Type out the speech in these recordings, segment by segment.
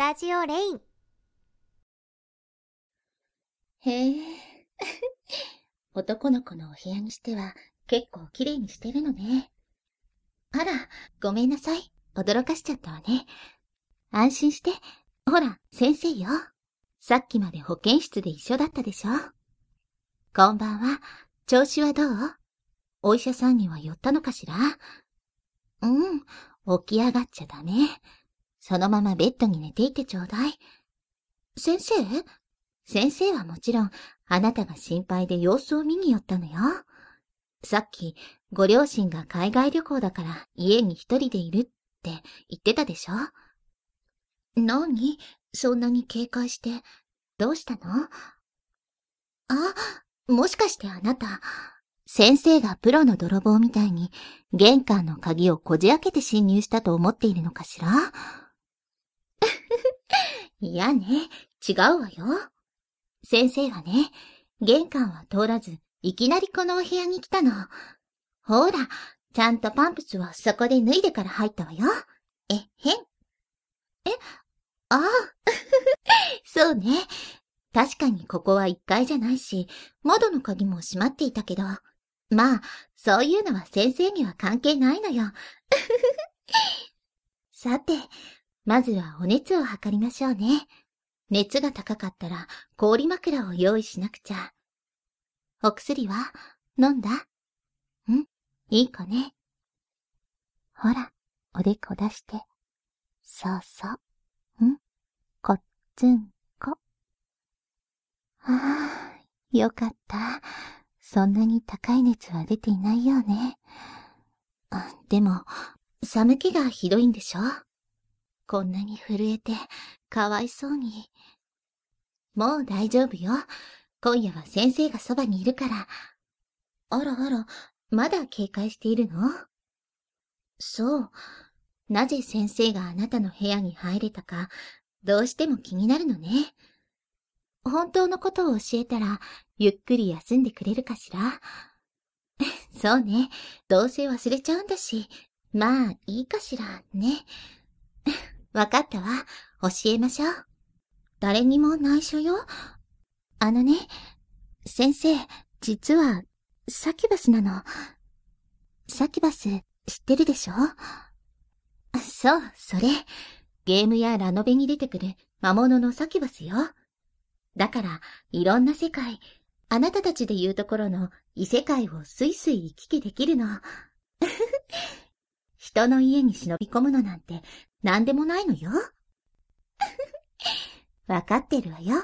タジオレイン。へえ。男の子のお部屋にしては結構綺麗にしてるのね。あら、ごめんなさい。驚かしちゃったわね。安心して。ほら、先生よ。さっきまで保健室で一緒だったでしょ。こんばんは。調子はどう？お医者さんには寄ったのかしら？うん、起き上がっちゃダメ。そのままベッドに寝ていてちょうだい。先生？先生はもちろん、あなたが心配で様子を見に寄ったのよ。さっき、ご両親が海外旅行だから家に一人でいるって言ってたでしょ何？そんなに警戒して？どうしたの？あ、もしかしてあなた、先生がプロの泥棒みたいに玄関の鍵をこじ開けて侵入したと思っているのかしら？いやね、違うわよ。先生はね、玄関は通らず、いきなりこのお部屋に来たの。ほら、ちゃんとパンプスはそこで脱いでから入ったわよ。え、へん。え、ああ、そうね。確かにここは1階じゃないし、窓の鍵も閉まっていたけど、まあ、そういうのは先生には関係ないのよ。さて、まずはお熱を測りましょうね。熱が高かったら氷枕を用意しなくちゃ。お薬は？飲んだ？ん？いい子ね。ほら、おでこ出して。そうそう。ん？こっつんこ。ああ、よかった。そんなに高い熱は出ていないようね。でも、寒気がひどいんでしょ？こんなに震えて、かわいそうに。もう大丈夫よ。今夜は先生がそばにいるから。あらあら、まだ警戒しているの？そう。なぜ先生があなたの部屋に入れたか、どうしても気になるのね。本当のことを教えたら、ゆっくり休んでくれるかしら？そうね。どうせ忘れちゃうんだし。まあ、いいかしら、ね。わかったわ。教えましょう。誰にも内緒よ。あのね、先生、実は、サキュバスなの。サキュバス、知ってるでしょ？そう、それ。ゲームやラノベに出てくる魔物のサキュバスよ。だから、いろんな世界、あなたたちで言うところの異世界をスイスイ行き来できるの。人の家に忍び込むのなんて何でもないのよ。わかってるわよ。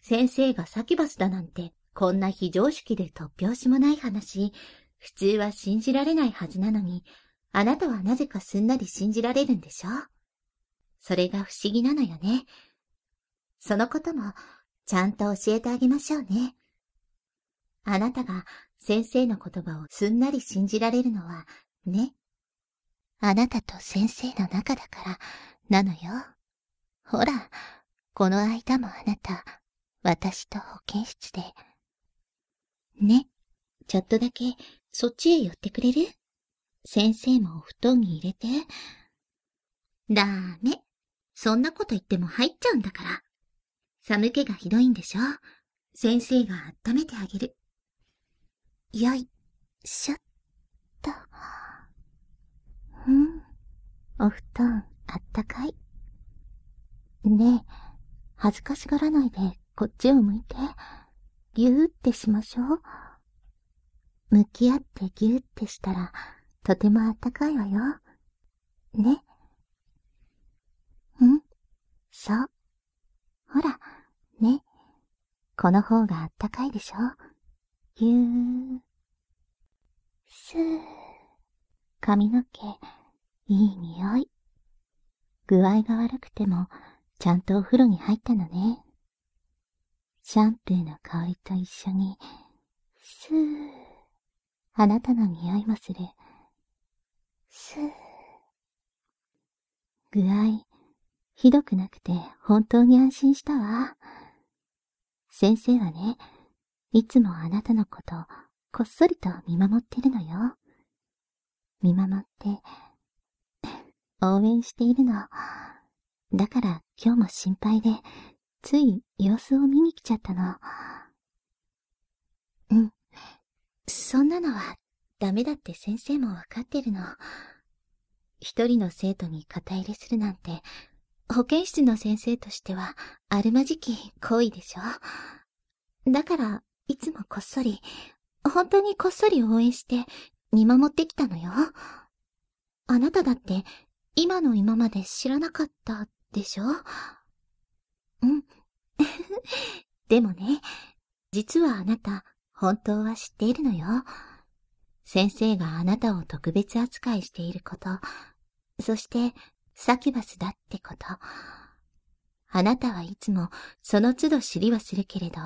先生がサキバスだなんて、こんな非常識で突拍子もない話、普通は信じられないはずなのに、あなたはなぜかすんなり信じられるんでしょそれが不思議なのよね。そのことも、ちゃんと教えてあげましょうね。あなたが先生の言葉をすんなり信じられるのは、ね。あなたと先生の中だから、なのよ。ほら、この間もあなた、私と保健室で。ね、ちょっとだけそっちへ寄ってくれる？先生もお布団に入れて。だーめ。そんなこと言っても入っちゃうんだから。寒気がひどいんでしょ？先生が温めてあげる。よいしょっと。うん。お布団あったかい。ねえ、恥ずかしがらないでこっちを向いて、ぎゅーってしましょう。向き合ってぎゅーってしたら、とてもあったかいわよ。ね。うん？そう。ほら、ね。この方があったかいでしょぎゅー。すー。髪の毛、いい匂い。具合が悪くても、ちゃんとお風呂に入ったのね。シャンプーの香りと一緒に、スー。あなたの匂いもする。スー。具合、ひどくなくて本当に安心したわ。先生はね、いつもあなたのことこっそりと見守ってるのよ。見守って、応援しているの。だから今日も心配で、つい様子を見に来ちゃったの。うん。そんなのはダメだって先生もわかってるの。一人の生徒に肩入れするなんて、保健室の先生としてはあるまじき行為でしょ。だから、いつもこっそり、本当にこっそり応援して見守ってきたのよ。あなただって今の今まで知らなかったでしょ？うん。でもね、実はあなた、本当は知っているのよ。先生があなたを特別扱いしていること、そしてサキュバスだってこと。あなたはいつもその都度知りはするけれど、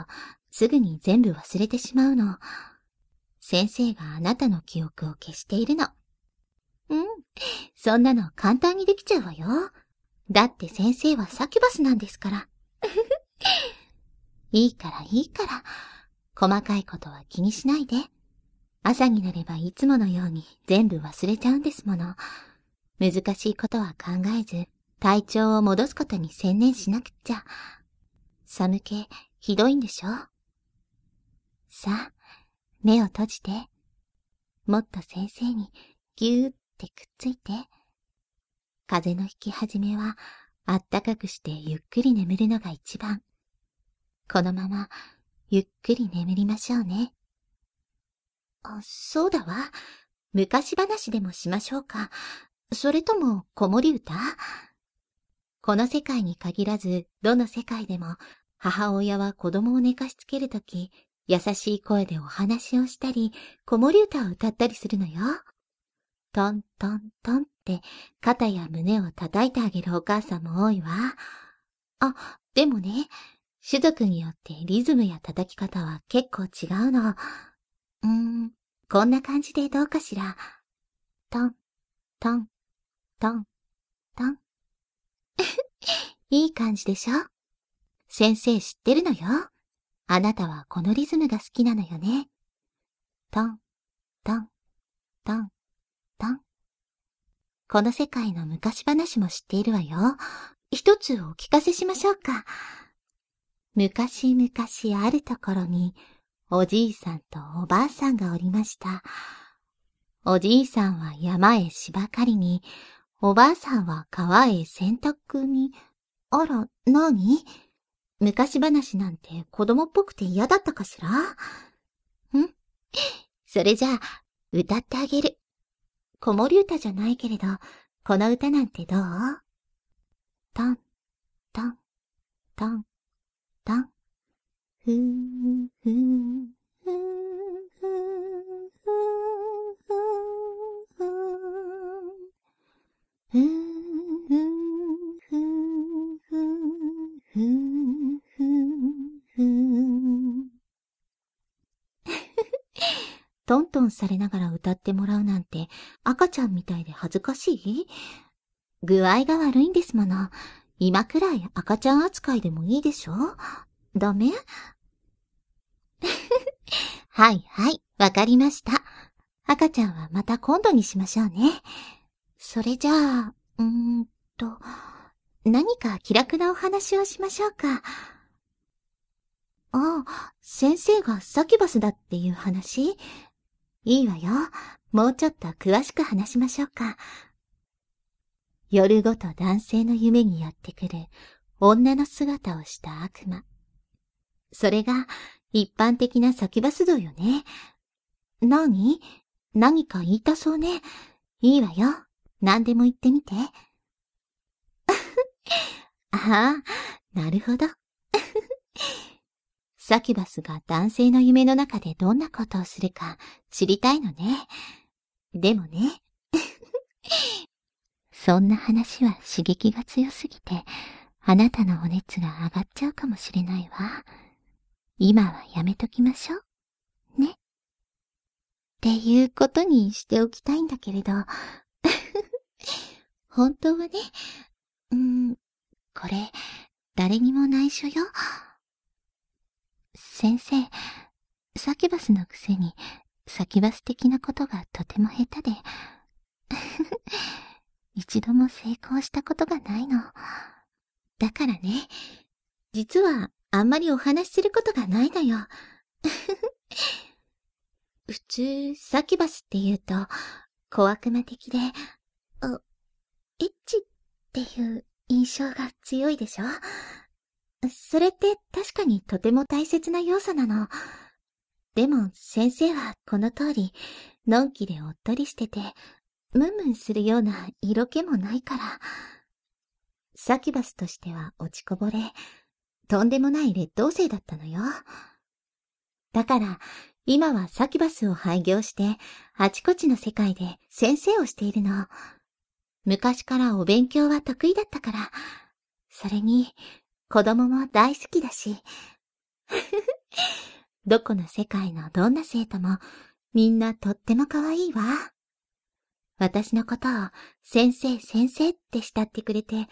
すぐに全部忘れてしまうの。先生があなたの記憶を消しているの。うん。そんなの簡単にできちゃうわよ。だって先生はサキュバスなんですから。いいからいいから。細かいことは気にしないで。朝になればいつものように全部忘れちゃうんですもの。難しいことは考えず、体調を戻すことに専念しなくっちゃ。寒気、ひどいんでしょ？さあ、目を閉じて。もっと先生にぎゅーってくっついて。風の引き始めは、あったかくしてゆっくり眠るのが一番。このまま、ゆっくり眠りましょうね。あ、そうだわ。昔話でもしましょうか。それとも、子守歌？この世界に限らず、どの世界でも、母親は子供を寝かしつけるとき、優しい声でお話をしたり、子守歌を歌ったりするのよ。トントントンって肩や胸を叩いてあげるお母さんも多いわ。あ、でもね、種族によってリズムや叩き方は結構違うの。うーん、こんな感じでどうかしら。トン、トン、トン、トン。いい感じでしょ？先生知ってるのよ。あなたはこのリズムが好きなのよね。トン、トン、トン、トン。この世界の昔話も知っているわよ。一つお聞かせしましょうか。昔々あるところに、おじいさんとおばあさんがおりました。おじいさんは山へ芝刈りに、おばあさんは川へ洗濯に、あら、なに昔話なんて子供っぽくて嫌だったかしら？ん？それじゃあ、歌ってあげる。子守歌じゃないけれど、この歌なんてどう？トン、トン、トン、トン。ふーん、ふーん、ふー、ん、されながら歌ってもらうなんて赤ちゃんみたいで恥ずかしい？具合が悪いんですもの。今くらい赤ちゃん扱いでもいいでしょ？ダメ？はいはい、わかりました。赤ちゃんはまた今度にしましょうね。それじゃあ、うーんと、何か気楽なお話をしましょうか。ああ、先生がサキュバスだっていう話？いいわよ。もうちょっと詳しく話しましょうか。夜ごと男性の夢にやってくる女の姿をした悪魔。それが一般的なサキバス道よね。何？何か言いたそうね。いいわよ。何でも言ってみて。ああ、なるほど。サキュバスが男性の夢の中でどんなことをするか知りたいのね。でもね。そんな話は刺激が強すぎて、あなたのお熱が上がっちゃうかもしれないわ。今はやめときましょう。ね。っていうことにしておきたいんだけれど。本当はね、うん、これ、誰にも内緒よ。先生、サキュバスのくせに、サキュバス的なことがとても下手で、一度も成功したことがないの。だからね、実はあんまりお話しすることがないのよ。普通、サキュバスって言うと、小悪魔的で、あ、エッチっていう印象が強いでしょ？それって確かにとても大切な要素なの。でも先生はこの通り、のんきでおっとりしてて、ムンムンするような色気もないから。サキュバスとしては落ちこぼれ、とんでもない劣等生だったのよ。だから、今はサキュバスを廃業して、あちこちの世界で先生をしているの。昔からお勉強は得意だったから、それに、子供も大好きだし。どこの世界のどんな生徒も、みんなとっても可愛いわ。私のことを先生先生って慕ってくれて、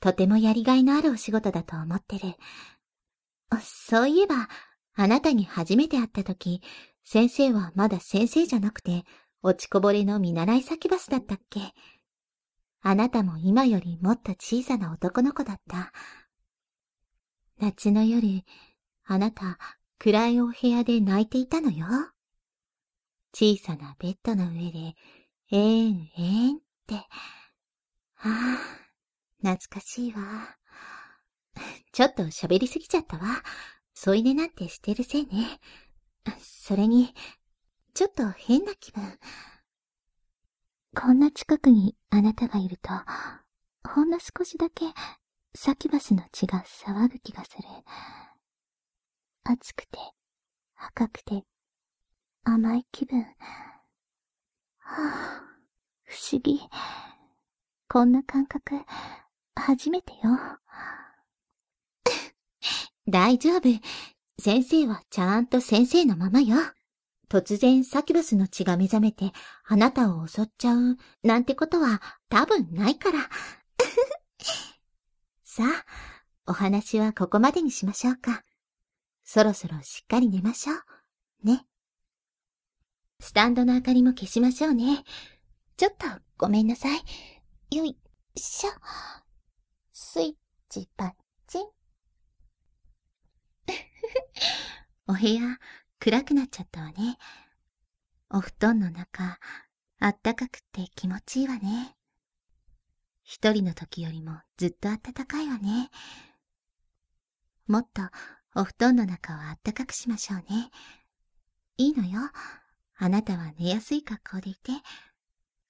とてもやりがいのあるお仕事だと思ってる。そういえば、あなたに初めて会った時、先生はまだ先生じゃなくて、落ちこぼれの見習い先バスだったっけあなたも今よりもっと小さな男の子だった。夏の夜、あなた、暗いお部屋で泣いていたのよ。小さなベッドの上で、えーん、えーんって。はあ、懐かしいわ。ちょっと喋りすぎちゃったわ。添い寝なんてしてるせいね。それに、ちょっと変な気分。こんな近くにあなたがいると、ほんの少しだけサキバスの血が騒ぐ気がする。熱くて、赤くて、甘い気分。はあ、不思議。こんな感覚、初めてよ。大丈夫。先生はちゃんと先生のままよ。突然サキバスの血が目覚めてあなたを襲っちゃうなんてことは多分ないから。さあ、お話はここまでにしましょうか。そろそろしっかり寝ましょう。ね。スタンドの明かりも消しましょうね。ちょっとごめんなさい。よいしょ。スイッチパッチン。お部屋暗くなっちゃったわね。お布団の中、あったかくて気持ちいいわね。一人の時よりもずっと暖かいわね。もっとお布団の中を暖かくしましょうね。いいのよ。あなたは寝やすい格好でいて、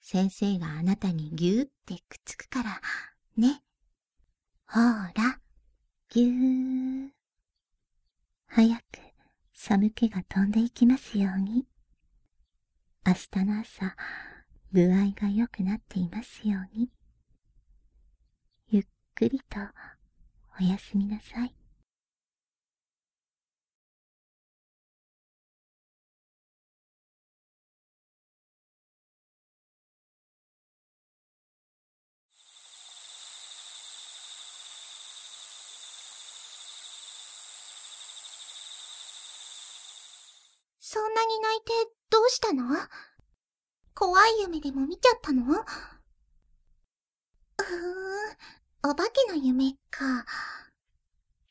先生があなたにぎゅーってくっつくから、ね。ほーら、ぎゅー。早く寒気が飛んでいきますように。明日の朝、具合が良くなっていますように。くりとおやすみなさい。そんなに泣いてどうしたの？怖い夢でも見ちゃったの？ふーん、お化けの夢か。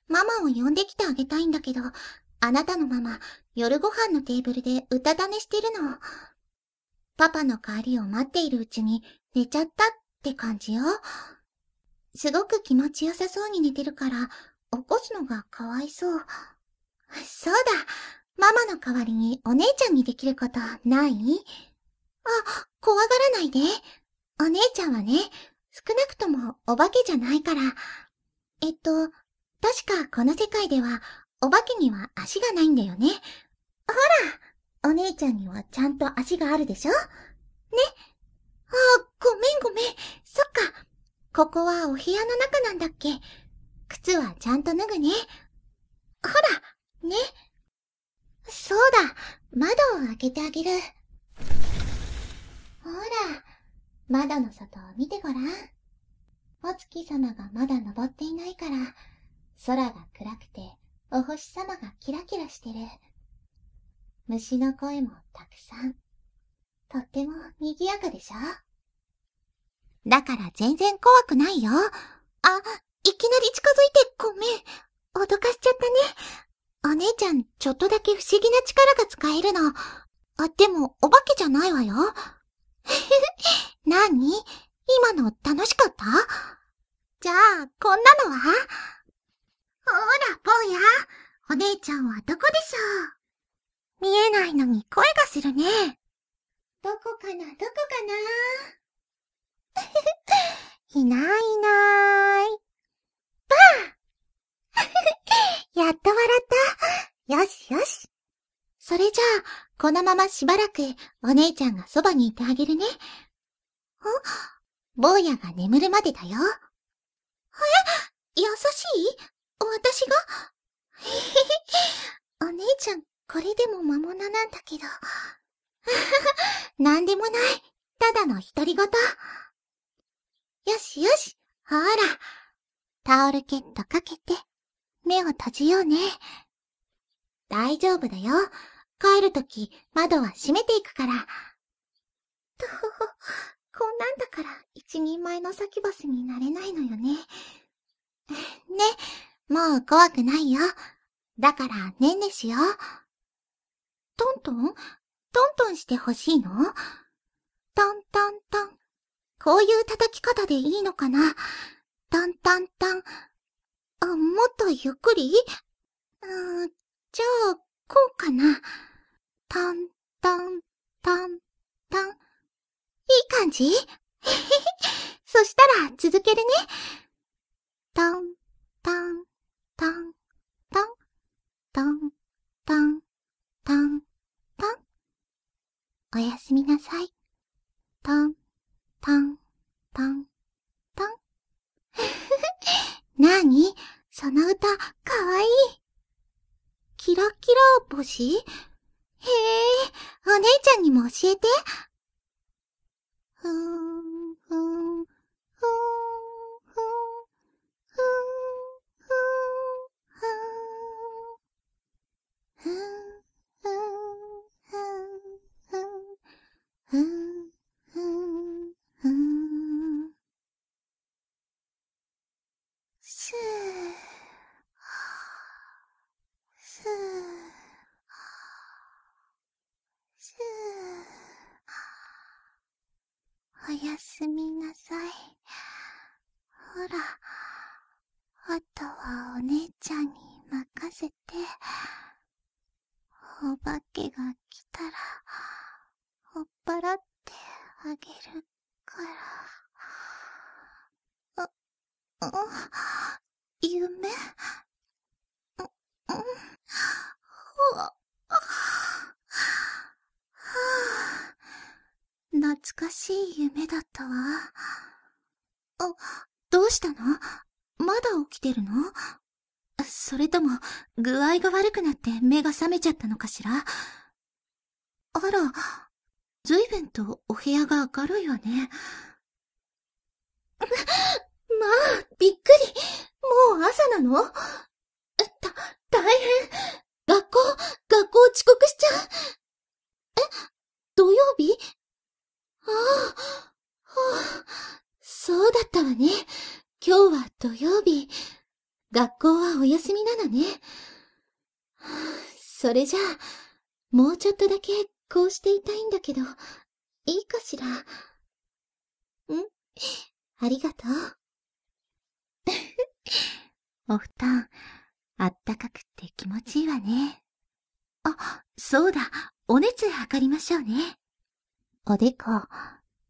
ママを呼んできてあげたいんだけど、あなたのママ、夜ご飯のテーブルで歌種してるの。パパの帰りを待っているうちに寝ちゃったって感じよ。すごく気持ちよさそうに寝てるから、起こすのがかわいそう。そうだ、ママの代わりにお姉ちゃんにできることない？あ、怖がらないで。お姉ちゃんはね、少なくともお化けじゃないから。えっと、確かこの世界では、お化けには足がないんだよね。ほら、お姉ちゃんにはちゃんと足があるでしょ？ね。ああ、ごめんごめん。そっか。ここはお部屋の中なんだっけ？靴はちゃんと脱ぐね。ほら、ね。そうだ、窓を開けてあげる。窓の外を見てごらん。お月様がまだ昇っていないから、空が暗くてお星様がキラキラしてる。虫の声もたくさん。とっても賑やかでしょ？だから全然怖くないよ。あ、いきなり近づいてごめん。脅かしちゃったね。お姉ちゃん、ちょっとだけ不思議な力が使えるの。あ、でも、お化けじゃないわよ。なに今の楽しかった？じゃあ、こんなのは？ほら、坊や。お姉ちゃんはどこでしょう？見えないのに声がするね。どこかな、どこかな？いないいない。ばあ やっと笑った。よしよし。それじゃあ、このまましばらくお姉ちゃんがそばにいてあげるね。あ坊やが眠るまでだよ。え優しい？私が？お姉ちゃん、これでも魔物なんだけど。なんでもない。ただの独り言。よしよし。ほら。タオルケットかけて、目を閉じようね。大丈夫だよ。帰るとき、窓は閉めていくから。とほほ、こんなんだから一人前のサキバスになれないのよね。ね、もう怖くないよ。だからねんねしよう。トントン？トントンしてほしいの？トントントン。こういう叩き方でいいのかな？トントントン。あ、もっとゆっくり？うーん、じゃあ、こうかな。タン、タン、タン、タン。いい感じ？そしたら続けるね。タン、タン、タン、タン、タン、タン、タン、タン。おやすみなさい。タン、タン、タン、タン。なにその歌、かわいい。キラキラ星？すー。すー。すー。おやすみなさい。ほら、あとはお姉ちゃんに任せて、お化けが来たら、追っ払ってあげるから。あ、あ、夢うん。は懐かしい夢だったわ。あ、どうしたの？まだ起きてるの？それとも、具合が悪くなって目が覚めちゃったのかしら？あら、ずいぶんとお部屋が明るいわね。まあ、びっくり。もう朝なの？た、大変。学校、学校遅刻しちゃう。え土曜日？ああ、はあ、そうだったわね。今日は土曜日。学校はお休みなのね。それじゃあ、もうちょっとだけこうしていたいんだけど、いいかしら？ん？ありがとう。お布団、あったかくって気持ちいいわね。あ、そうだ。お熱測りましょうね。おでこ、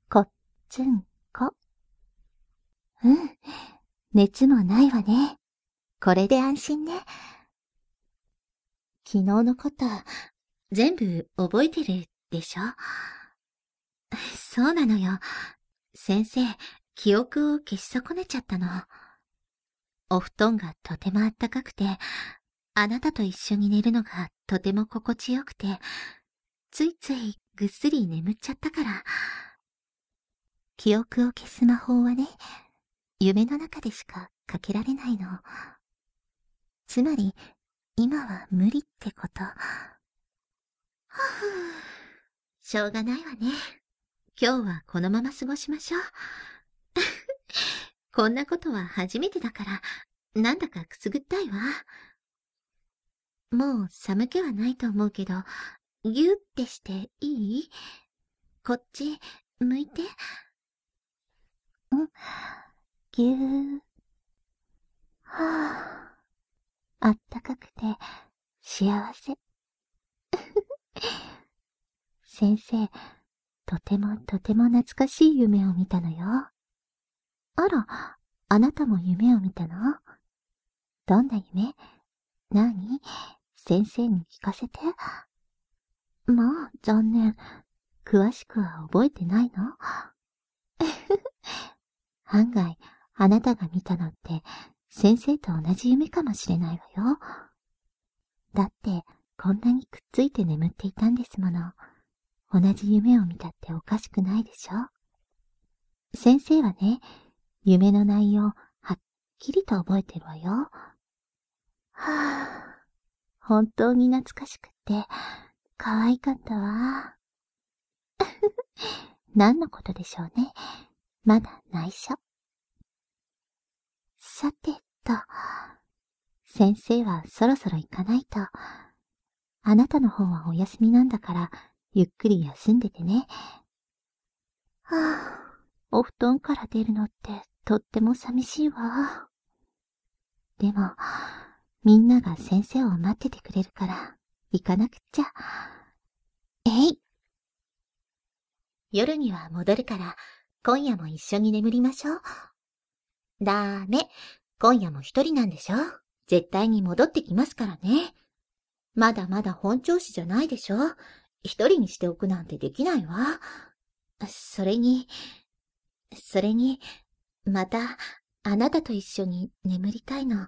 こっつんこ。うん。熱もないわね。これで安心ね。昨日のこと、全部覚えてるでしょ？そうなのよ。先生、記憶を消し損ねちゃったの。お布団がとてもあったかくて、あなたと一緒に寝るのがとても心地よくて、ついついぐっすり眠っちゃったから。記憶を消す魔法はね、夢の中でしかかけられないの。つまり、今は無理ってこと。はぁ、しょうがないわね。今日はこのまま過ごしましょう。こんなことは初めてだから、なんだかくすぐったいわ。もう寒気はないと思うけど、ぎゅってしていい？こっち、向いて。うん。ぎゅー。はあ。あったかくて、幸せ。先生、とてもとても懐かしい夢を見たのよ。あら、あなたも夢を見たの？どんな夢？何？先生に聞かせて。まあ、残念。詳しくは覚えてないの 案外、あなたが見たのって、先生と同じ夢かもしれないわよ。だって、こんなにくっついて眠っていたんですもの。同じ夢を見たっておかしくないでしょ先生はね、夢の内容、はっきりと覚えてるわよ。はぁ、本当に懐かしくって、可愛かったわ。何のことでしょうね。まだ内緒。さてと、先生はそろそろ行かないと。あなたの方はお休みなんだから、ゆっくり休んでてね。はあ、お布団から出るのってとっても寂しいわ。でも、みんなが先生を待っててくれるから、行かなくっちゃ。えい。夜には戻るから、今夜も一緒に眠りましょう。ダメ。今夜も一人なんでしょ？絶対に戻ってきますからね。まだまだ本調子じゃないでしょ？一人にしておくなんてできないわ。それに、それに、また、あなたと一緒に眠りたいの。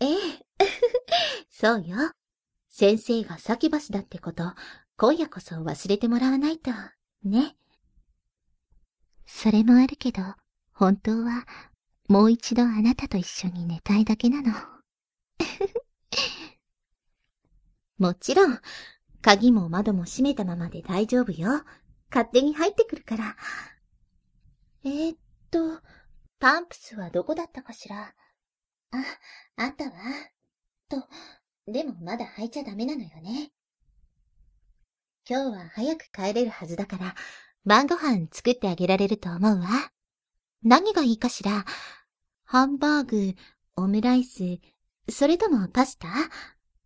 ええ、そうよ。先生がサキバスだってこと、今夜こそ忘れてもらわないと、ね。それもあるけど、本当は、もう一度あなたと一緒に寝たいだけなの。もちろん、鍵も窓も閉めたままで大丈夫よ。勝手に入ってくるから。えー、っと、パンプスはどこだったかしら？あ、あったわ。と、でもまだ履いちゃダメなのよね。今日は早く帰れるはずだから、晩ご飯作ってあげられると思うわ。何がいいかしら？ハンバーグ、オムライス、それともパスタ？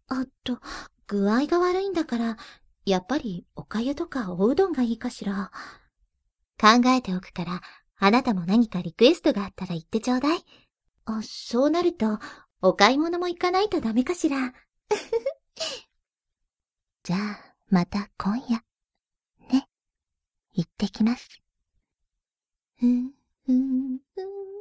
あと、具合が悪いんだから、やっぱりお粥とかおうどんがいいかしら？考えておくから、あなたも何かリクエストがあったら言ってちょうだい。あ、そうなると、お買い物も行かないとダメかしら？じゃあ、また今夜。ね。行ってきます。ふん、ふん、ふん。